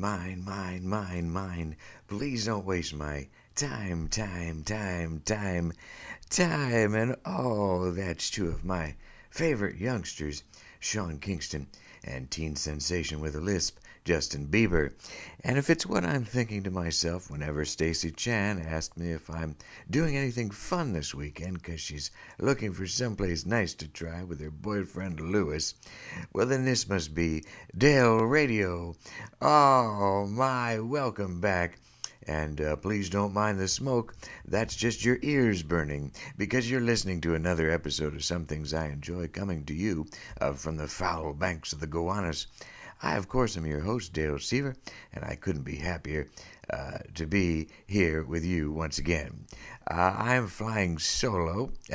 mine, mine, mind, mind, mind. Please don't waste my time, time, time, time, time. And oh, that's two of my favorite youngsters, Sean Kingston and teen sensation with a lisp, Justin Bieber. And if it's what I'm thinking to myself whenever Stacy Chan asks me if I'm doing anything fun this weekend because she's looking for someplace nice to try with her boyfriend Lewis, well, then this must be Dale Radio. Oh, my, welcome back. And uh, please don't mind the smoke. That's just your ears burning because you're listening to another episode of Some Things I Enjoy coming to you uh, from the foul banks of the Gowanus. I, of course, am your host, Dale Seaver, and I couldn't be happier uh, to be here with you once again. Uh, I'm flying solo,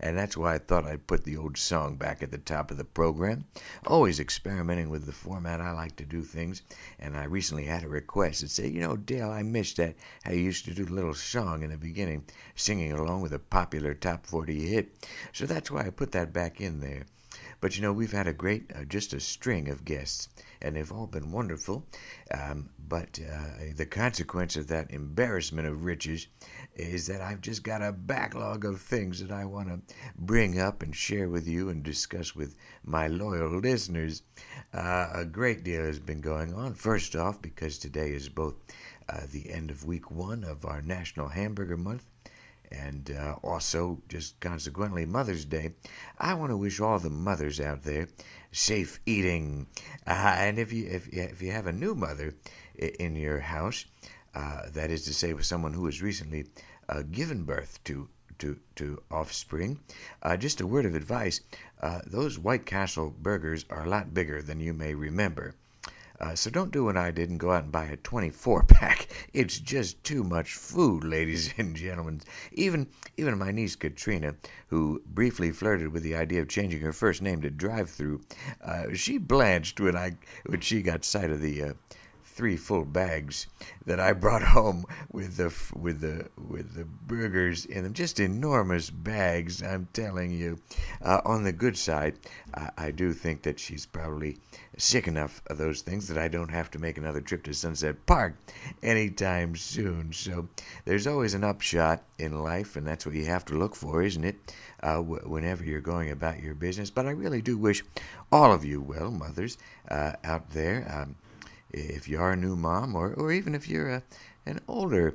and that's why I thought I'd put the old song back at the top of the program. Always experimenting with the format I like to do things, and I recently had a request that said, You know, Dale, I missed that how you used to do the little song in the beginning, singing along with a popular top 40 hit. So that's why I put that back in there. But you know, we've had a great, uh, just a string of guests, and they've all been wonderful. Um, but uh, the consequence of that embarrassment of riches is that I've just got a backlog of things that I want to bring up and share with you and discuss with my loyal listeners. Uh, a great deal has been going on. First off, because today is both uh, the end of week one of our National Hamburger Month and uh, also just consequently Mother's Day, I want to wish all the mothers out there safe eating. Uh, and if you if if you have a new mother in your house, uh, that is to say, with someone who has recently uh, given birth to to to offspring, uh, just a word of advice: uh, those White Castle burgers are a lot bigger than you may remember. Uh, so don't do what I did and go out and buy a 24 pack. It's just too much food, ladies and gentlemen. Even even my niece Katrina, who briefly flirted with the idea of changing her first name to Drive Through, uh, she blanched when I when she got sight of the uh, three full bags that I brought home with the with the with the burgers in them, just enormous bags. I'm telling you. Uh, on the good side, I, I do think that she's probably sick enough of those things that I don't have to make another trip to Sunset Park anytime soon. So there's always an upshot in life, and that's what you have to look for, isn't it? Uh, whenever you're going about your business. But I really do wish all of you well, mothers uh, out there. Um, if you are a new mom, or, or even if you're a, an older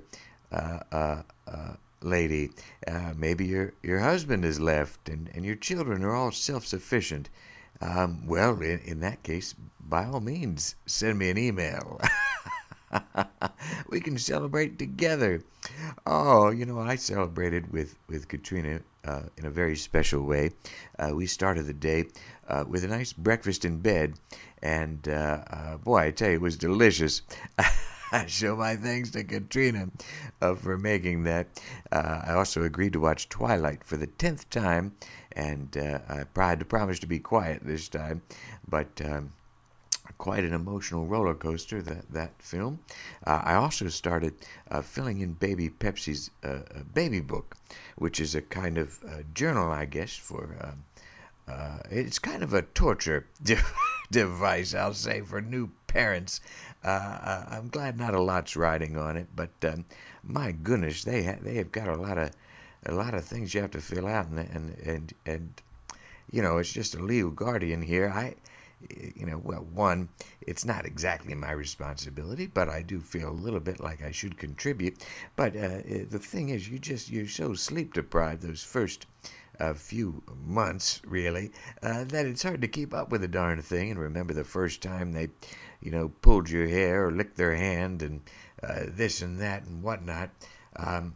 uh, uh, uh, lady, uh, maybe your, your husband is left and, and your children are all self sufficient. Um, well, in, in that case, by all means, send me an email. we can celebrate together. Oh, you know, I celebrated with, with Katrina uh, in a very special way. Uh, we started the day uh, with a nice breakfast in bed, and uh, uh, boy, I tell you, it was delicious. I show my thanks to Katrina uh, for making that. I also agreed to watch Twilight for the tenth time, and I tried to promise to be quiet this time, but. Um, quite an emotional roller coaster that that film. Uh, I also started uh, filling in Baby Pepsi's uh, baby book, which is a kind of journal, I guess, for. Um, uh, it's kind of a torture de- device, I'll say, for new parents. Uh, I'm glad not a lot's riding on it, but um, my goodness, they ha- they have got a lot of a lot of things you have to fill out, and and and, and you know, it's just a legal guardian here. I you know, well, one, it's not exactly my responsibility, but I do feel a little bit like I should contribute. But uh, the thing is, you just you're so sleep deprived those first uh, few months, really, uh, that it's hard to keep up with the darn thing and remember the first time they, you know, pulled your hair or licked their hand and uh, this and that and whatnot. Um,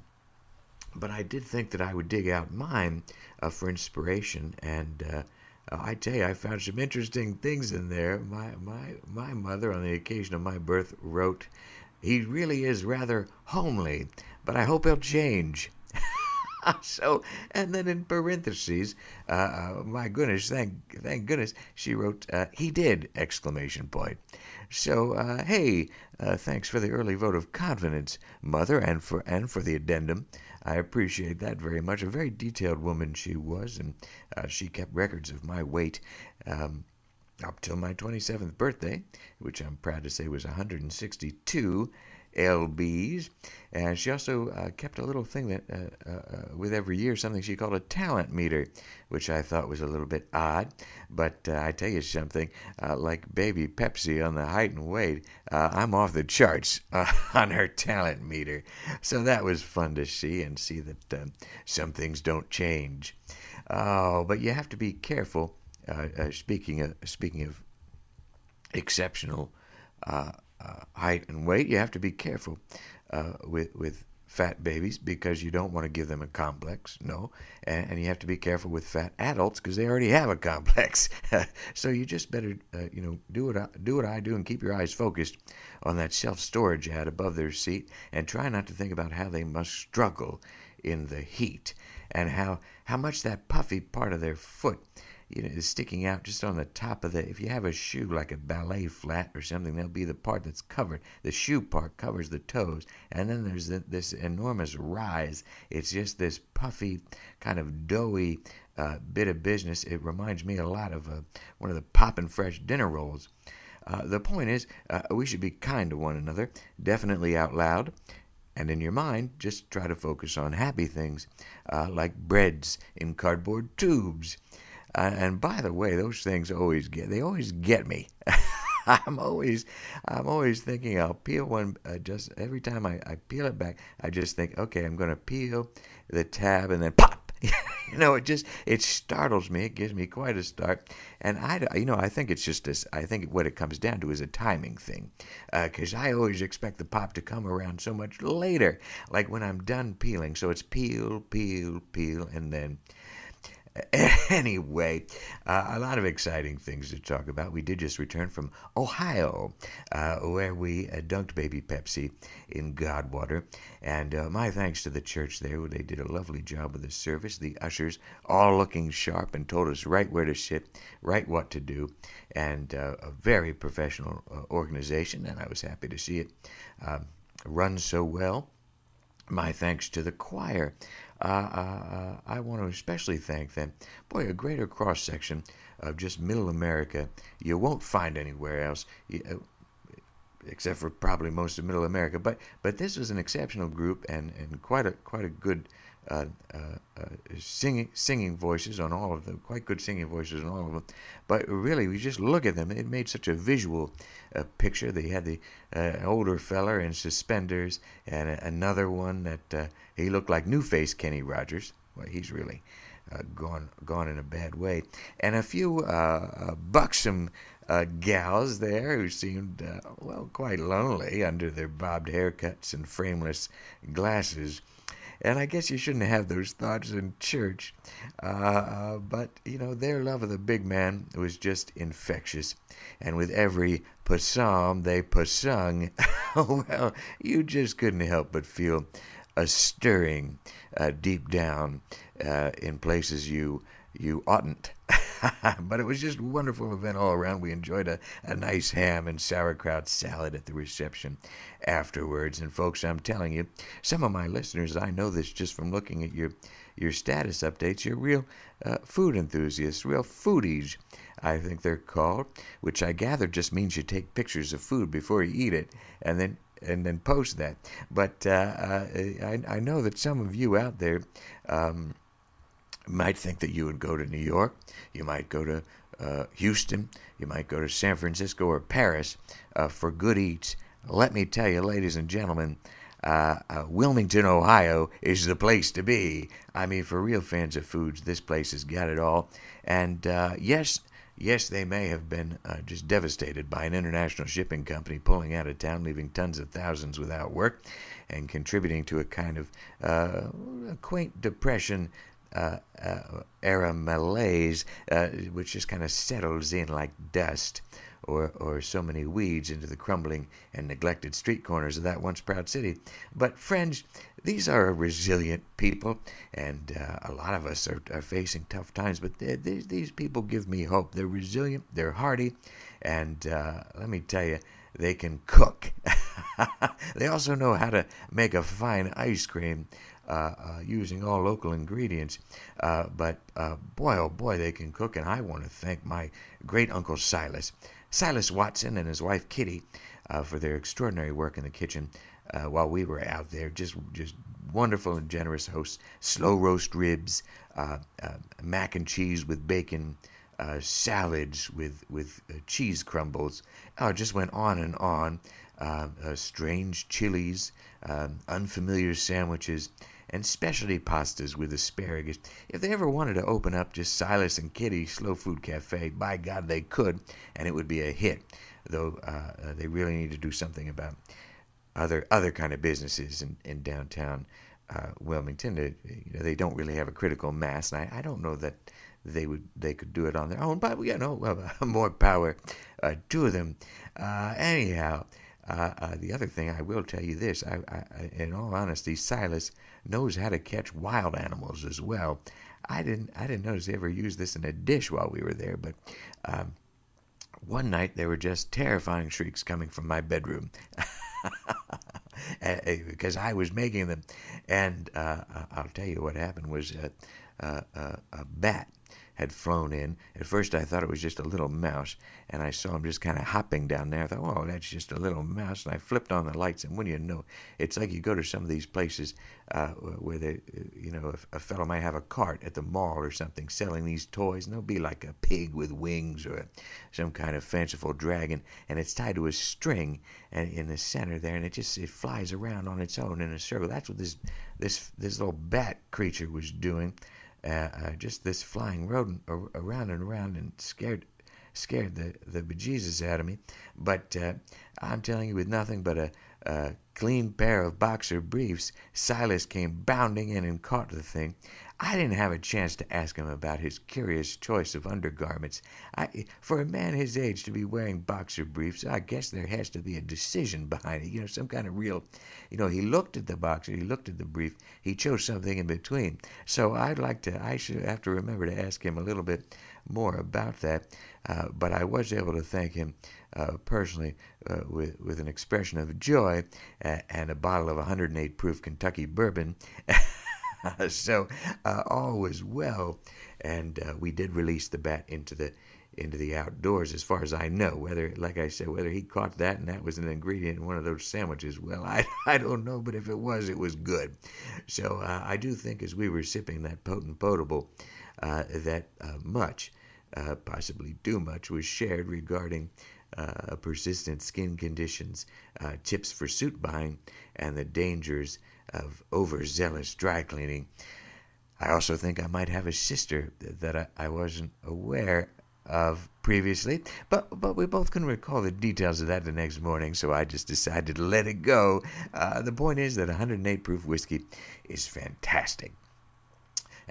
but I did think that I would dig out mine uh, for inspiration and uh, I tell you, I found some interesting things in there. My my my mother, on the occasion of my birth, wrote, "He really is rather homely, but I hope he'll change." so, and then in parentheses, uh, uh, my goodness, thank thank goodness, she wrote, uh, "He did!" exclamation point. So, uh, hey, uh, thanks for the early vote of confidence, mother, and for and for the addendum. I appreciate that very much. A very detailed woman she was, and uh, she kept records of my weight. Um, up till my 27th birthday, which I'm proud to say was 162 lbs. And she also uh, kept a little thing that, uh, uh, uh, with every year, something she called a talent meter, which I thought was a little bit odd. But uh, I tell you something, uh, like baby Pepsi on the height and weight, I'm off the charts on her talent meter. So that was fun to see and see that some things don't change. Oh, but you have to be careful. speaking of speaking of exceptional uh, height and weight, you have to be careful uh, with with fat babies because you don't want to give them a complex. No, and, and you have to be careful with fat adults because they already have a complex. so you just better, uh, you know, do what I, do what I do and keep your eyes focused on that self storage ad above their seat, and try not to think about how they must struggle in the heat and how how much that puffy part of their foot you know, is sticking out just on the top of the. If you have a shoe like a ballet flat or something, there'll be the part that's covered. The shoe part covers the toes, and then there's the, this enormous rise. It's just this puffy, kind of doughy uh, bit of business. It reminds me a lot of uh, one of the poppin' fresh dinner rolls. Uh, the point is, uh, we should be kind to one another, definitely out loud. And in your mind, just try to focus on happy things, uh, like breads in cardboard tubes. And by the way, those things always get they always get me. I'm always I'm always thinking I'll peel one uh, just every time I, I peel it back. I just think, okay, I'm going to peel the tab and then pop. you know, it just it startles me. It gives me quite a start, and I you know I think it's just this. I think what it comes down to is a timing thing, because uh, I always expect the pop to come around so much later, like when I'm done peeling. So it's peel, peel, peel, and then Anyway, uh, a lot of exciting things to talk about. We did just return from Ohio, uh, where we uh, dunked baby Pepsi in God water. And uh, my thanks to the church there. They did a lovely job with the service. The ushers all looking sharp and told us right where to sit, right what to do. And uh, a very professional uh, organization, and I was happy to see it um, run so well. My thanks to the choir. Uh, uh, I want to especially thank them. Boy, a greater cross section of just middle America you won't find anywhere else. Uh, except for probably most of Middle America, but but this was an exceptional group and, and quite a quite a good uh, uh, uh, singing singing voices on all of them, quite good singing voices on all of them. But really, we just look at them; it made such a visual uh, picture. They had the uh, older feller in suspenders, and another one that uh, he looked like New Face Kenny Rogers. Well, he's really gone gone in a bad way, and a few buxom. Gals there who seemed, well, quite lonely under their bobbed haircuts and frameless glasses. And I guess you shouldn't have those thoughts in church. Uh, uh, but, you know, their love of the big man was just infectious. And with every psalm they sung, well, you just couldn't help but feel a stirring uh, deep down uh, in places you you oughtn't. but it was just a wonderful event all around. We enjoyed a, a nice ham and sauerkraut salad at the reception afterwards. And folks, I'm telling you, some of my listeners, I know this just from looking at your your status updates. You're real uh, food enthusiasts, real foodies, I think they're called, which I gather just means you take pictures of food before you eat it, and then and then post that. But uh, uh, I, I know that some of you out there. Um, might think that you would go to New York, you might go to uh, Houston, you might go to San Francisco or Paris uh, for good eats. Let me tell you, ladies and gentlemen, uh, uh Wilmington, Ohio is the place to be. I mean, for real fans of foods, this place has got it all. And uh, yes, yes, they may have been uh, just devastated by an international shipping company pulling out of town, leaving tons of thousands without work, and contributing to a kind of quaint depression uh, uh, era malaise, uh, which just kind of settles in like dust or, or so many weeds into the crumbling and neglected street corners of that once proud city. But, friends, these are a resilient people, and uh, a lot of us are, are facing tough times, but these, these people give me hope. They're resilient, they're hardy, and uh, let me tell you, they can cook. they also know how to make a fine ice cream using all local ingredients. Uh, but uh, boy, oh boy, they can cook. And I want to thank my great uncle Silas, Silas Watson, and his wife Kitty uh, for their extraordinary work in the kitchen while we were out there. Just, just wonderful and generous hosts. Slow roast ribs, mac and cheese with bacon. Uh, salads with with uh, cheese crumbles. Oh, just went on and on. Uh, strange chilies, um, unfamiliar sandwiches, and specialty pastas with asparagus. If they ever wanted to open up just Silas and Kitty Slow Food Cafe, by God they could, and it would be a hit. Though uh, they really need to do something about other other kind of businesses in, in downtown uh, Wilmington. They, you know, they don't really have a critical mass, and I, I don't know that they would they could do it on their own. But you know, well, more power uh, to them. Uh, anyhow, uh, uh, the other thing I will tell you this: I, I, in all honesty, Silas knows how to catch wild animals as well. I didn't I didn't notice he ever used this in a dish while we were there, but. Um, one night there were just terrifying shrieks coming from my bedroom. because I was making them. And uh, I'll tell you what happened was uh, uh, a bat had flown in. At first, I thought it was just a little mouse, and I saw him just kind of hopping down there. I thought, oh, that's just a little mouse. And I flipped on the lights, and when you know, it's like you go to some of these places uh, where they, you know, a, a fellow might have a cart at the mall or something selling these toys, and they'll be like a pig with wings or some kind of fanciful dragon, and it's tied to a string and in the center there, and it just it flies around on its own in a circle. That's what this this this little bat creature was doing uh, uh, just this flying rodent around and around and scared scared the the bejesus out of me. But uh, I'm telling you, with nothing but a, a clean pair of boxer briefs, Silas came bounding in and caught the thing. I didn't have a chance to ask him about his curious choice of undergarments. I, for a man his age to be wearing boxer briefs, I guess there has to be a decision behind it. You know, some kind of real, you know, he looked at the boxer, he looked at the brief, he chose something in between. So I'd like to, I should have to remember to ask him a little bit more about that. Uh, but I was able to thank him uh, personally uh, with, with an expression of joy and a bottle of 108 proof Kentucky bourbon. so uh, all was well, and uh, we did release the bat into the into the outdoors, as far as I know. Whether, like I said, whether he caught that and that was an ingredient in one of those sandwiches, well, I I don't know, but if it was, it was good. So uh, I do think as we were sipping that potent potable, uh, that uh, much, uh, possibly too much, was shared regarding. Uh, persistent skin conditions, uh, tips for suit buying, and the dangers of overzealous dry cleaning. I also think I might have a sister that I, I wasn't aware of previously, but but we both couldn't recall the details of that the next morning, so I just decided to let it go. Uh, the point is that 108 proof whiskey is fantastic.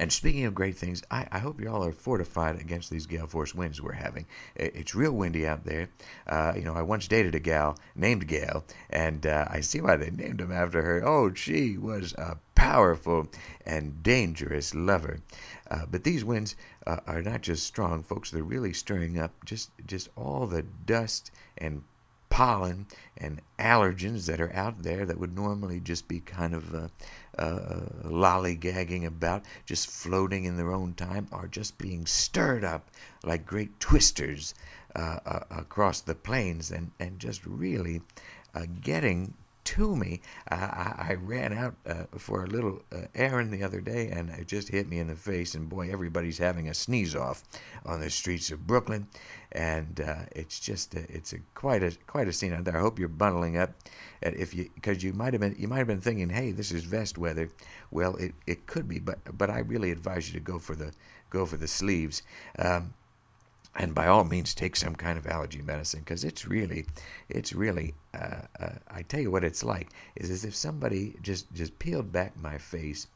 And speaking of great things, I, I hope you all are fortified against these gale force winds we're having. It's real windy out there. Uh, you know, I once dated a gal named Gail, and uh, I see why they named him after her. Oh, she was a powerful and dangerous lover. Uh, but these winds uh, are not just strong, folks. They're really stirring up just just all the dust and pollen and allergens that are out there that would normally just be kind of uh, uh, lollygagging about, just floating in their own time, are just being stirred up like great twisters uh, uh across the plains and, and just really uh, getting to me. I, I ran out uh, for a little uh, errand the other day, and it just hit me in the face. And boy, everybody's having a sneeze off on the streets of Brooklyn, and uh, it's just a, it's a quite a quite a scene out there. I hope you're bundling up, if you because you might have been you might have been thinking, hey, this is vest weather. Well, it, it could be, but but I really advise you to go for the go for the sleeves. Um, and by all means take some kind of allergy medicine because it's really it's really uh, uh, i tell you what it's like is as if somebody just just peeled back my face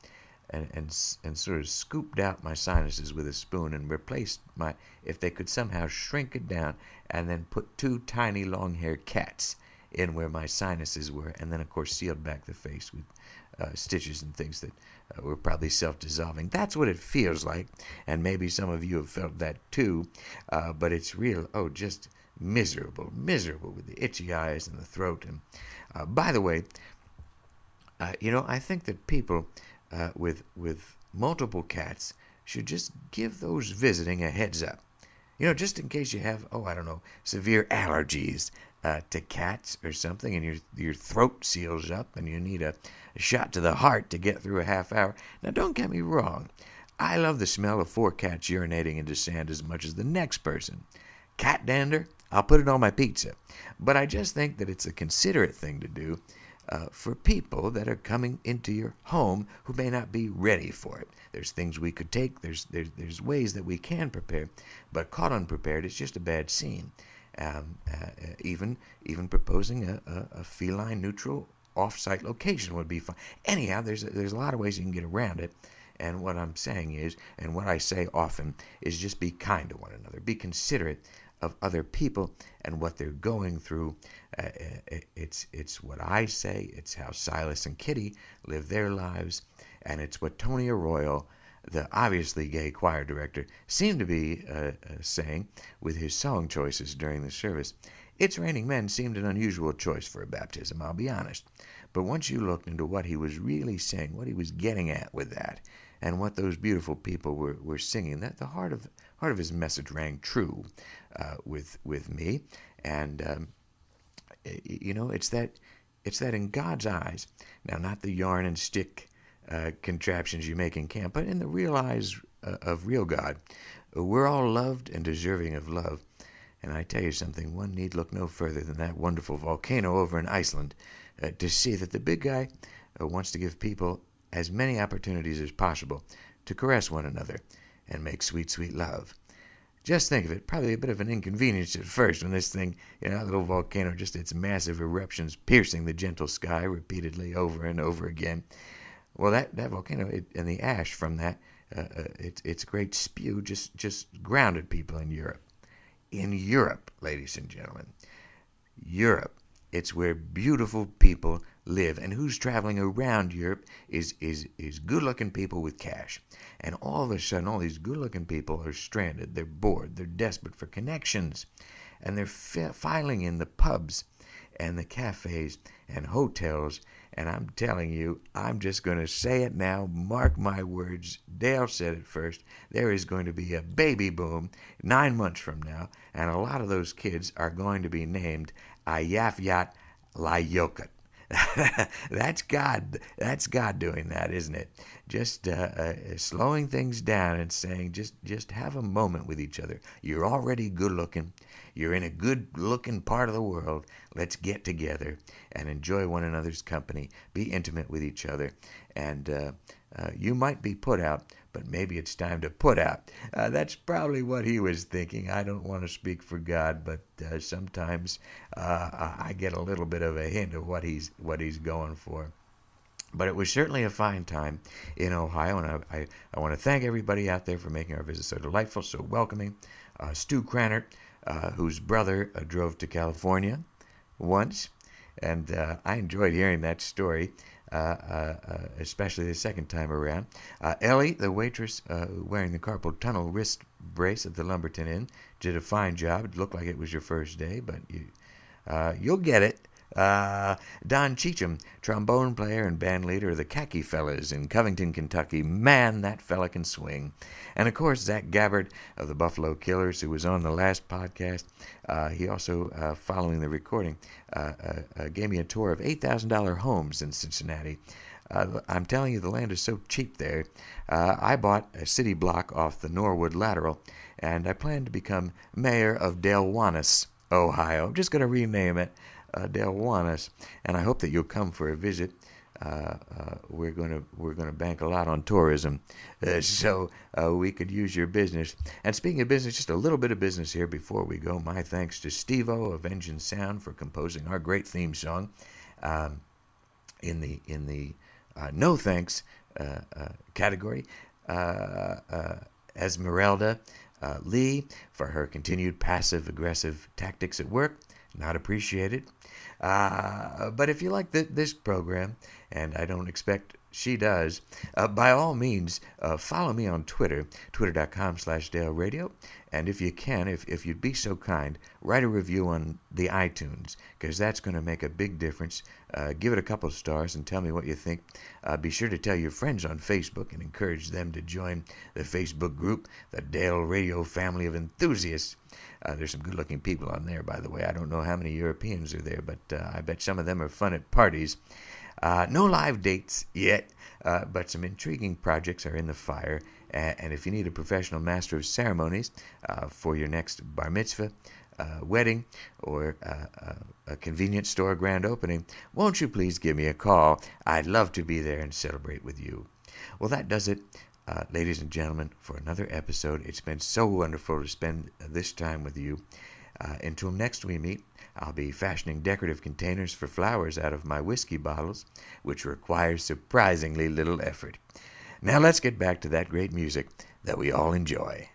and, and and sort of scooped out my sinuses with a spoon and replaced my if they could somehow shrink it down and then put two tiny long haired cats in where my sinuses were and then of course sealed back the face with uh, stitches and things that were probably self dissolving. That's what it feels like, and maybe some of you have felt that too, uh, but it's real, oh, just miserable, miserable with the itchy eyes and the throat. And uh, by the way, uh, you know, I think that people uh, with with multiple cats should just give those visiting a heads up. You know, just in case you have, oh, I don't know, severe allergies uh, to cats or something, and your your throat seals up, and you need a, a shot to the heart to get through a half hour. Now, don't get me wrong. I love the smell of four cats urinating into sand as much as the next person. Cat dander, I'll put it on my pizza. But I just think that it's a considerate thing to do uh, for people that are coming into your home who may not be ready for it. There's things we could take, there's, there's, there's ways that we can prepare, but caught unprepared is just a bad scene. Um, uh, even even proposing a, a, a feline neutral off-site location would be fine. Anyhow, there's a, there's a lot of ways you can get around it. And what I'm saying is, and what I say often, is just be kind to one another. Be considerate of other people and what they're going through. Uh, uh, it's it's what I say. It's how Silas and Kitty live their lives, and it's what Tony Arroyo, the obviously gay choir director, seemed to be uh, uh, saying with his song choices during the service. It's Raining Men seemed an unusual choice for a baptism, I'll be honest. But once you looked into what he was really saying, what he was getting at with that, and what those beautiful people were, were singing, that the heart of heart of his message rang true uh, with with me, and um, you know it's that it's that in God's eyes, now not the yarn and stick uh, contraptions you make in camp, but in the real eyes uh, of real God, we're all loved and deserving of love. And I tell you something, one need look no further than that wonderful volcano over in Iceland uh, to see that the big guy uh, wants to give people as many opportunities as possible to caress one another and make sweet, sweet love. Just think of it, probably a bit of an inconvenience at first when this thing, you know, little volcano, just its massive eruptions piercing the gentle sky repeatedly over and over again. Well, that, that volcano it, and the ash from that, uh, uh, its, its great spew just, just grounded people in Europe. In Europe, ladies and gentlemen. Europe. It's where beautiful people live. And who's traveling around Europe is, is, is good looking people with cash. And all of a sudden, all these good looking people are stranded. They're bored. They're desperate for connections. And they're filing in the pubs and the cafes and hotels. And I'm telling you, I'm just going to say it now. Mark my words. Dale said it first. There is going to be a baby boom nine months from now. And a lot of those kids are going to be named Ayafyat Layokut. that's God. That's God doing that, isn't it? Just uh, uh, slowing things down and saying, just just have a moment with each other. You're already good looking. You're in a good looking part of the world. Let's get together and enjoy one another's company. Be intimate with each other, and uh, uh you might be put out but maybe it's time to put out. Uh, that's probably what he was thinking. I don't want to speak for God, but uh, sometimes uh, I get a little bit of a hint of what he's what he's going for. But it was certainly a fine time in Ohio, and I, I, I want to thank everybody out there for making our visit so delightful, so welcoming. Uh, Stu Cranert, uh, whose brother uh, drove to California once, and I enjoyed hearing that story. Uh, uh, uh, especially the second time around. Ellie, the waitress wearing the carpal tunnel wrist brace at the Lumberton Inn, did a fine job. It looked like it was your first day, but you, you'll get it. Uh, Don Cheecham, trombone player and band leader of the Khaki Fellas in Covington, Kentucky. Man, that fella can swing. And of course, Zach Gabbard of the Buffalo Killers, who was on the last podcast. Uh, he also, uh, following the recording, uh, uh, uh, gave me a tour of $8,000 homes in Cincinnati. I'm telling you, the land is so cheap there. I bought a city block off the Norwood Lateral, and I plan to become mayor of Dalewanus, Ohio. I'm just going to rename it uh, Dalewanus, and I hope that you'll come for a visit. Uh, uh, we're going to we're going to bank a lot on tourism, uh, so uh, we could use your business. And speaking of business, just a little bit of business here before we go. My thanks to Stevo of Engine Sound for composing our great theme song. Um, in the in the uh, no thanks category, Esmeralda Lee for her continued passive aggressive tactics at work not appreciated. Uh, but if you like th- this program, and I don't expect she does. Uh, by all means, uh, follow me on Twitter, twitter.com slash Dale Radio. And if you can, if, if you'd be so kind, write a review on the iTunes, because that's going to make a big difference. Uh, give it a couple of stars and tell me what you think. Uh, be sure to tell your friends on Facebook and encourage them to join the Facebook group, the Dale Radio Family of Enthusiasts. Uh, there's some good looking people on there, by the way. I don't know how many Europeans are there, but uh, I bet some of them are fun at parties. Uh, no live dates yet, uh, but some intriguing projects are in the fire. And if you need a professional master of ceremonies uh, for your next bar mitzvah, uh, wedding, or a convenience store grand opening, won't you please give me a call? I'd love to be there and celebrate with you. Well, that does it. Uh, ladies and gentlemen, for another episode. It's been so wonderful to spend this time with you. Uh, until next we meet, I'll be fashioning decorative containers for flowers out of my whiskey bottles, which requires surprisingly little effort. Now let's get back to that great music that we all enjoy.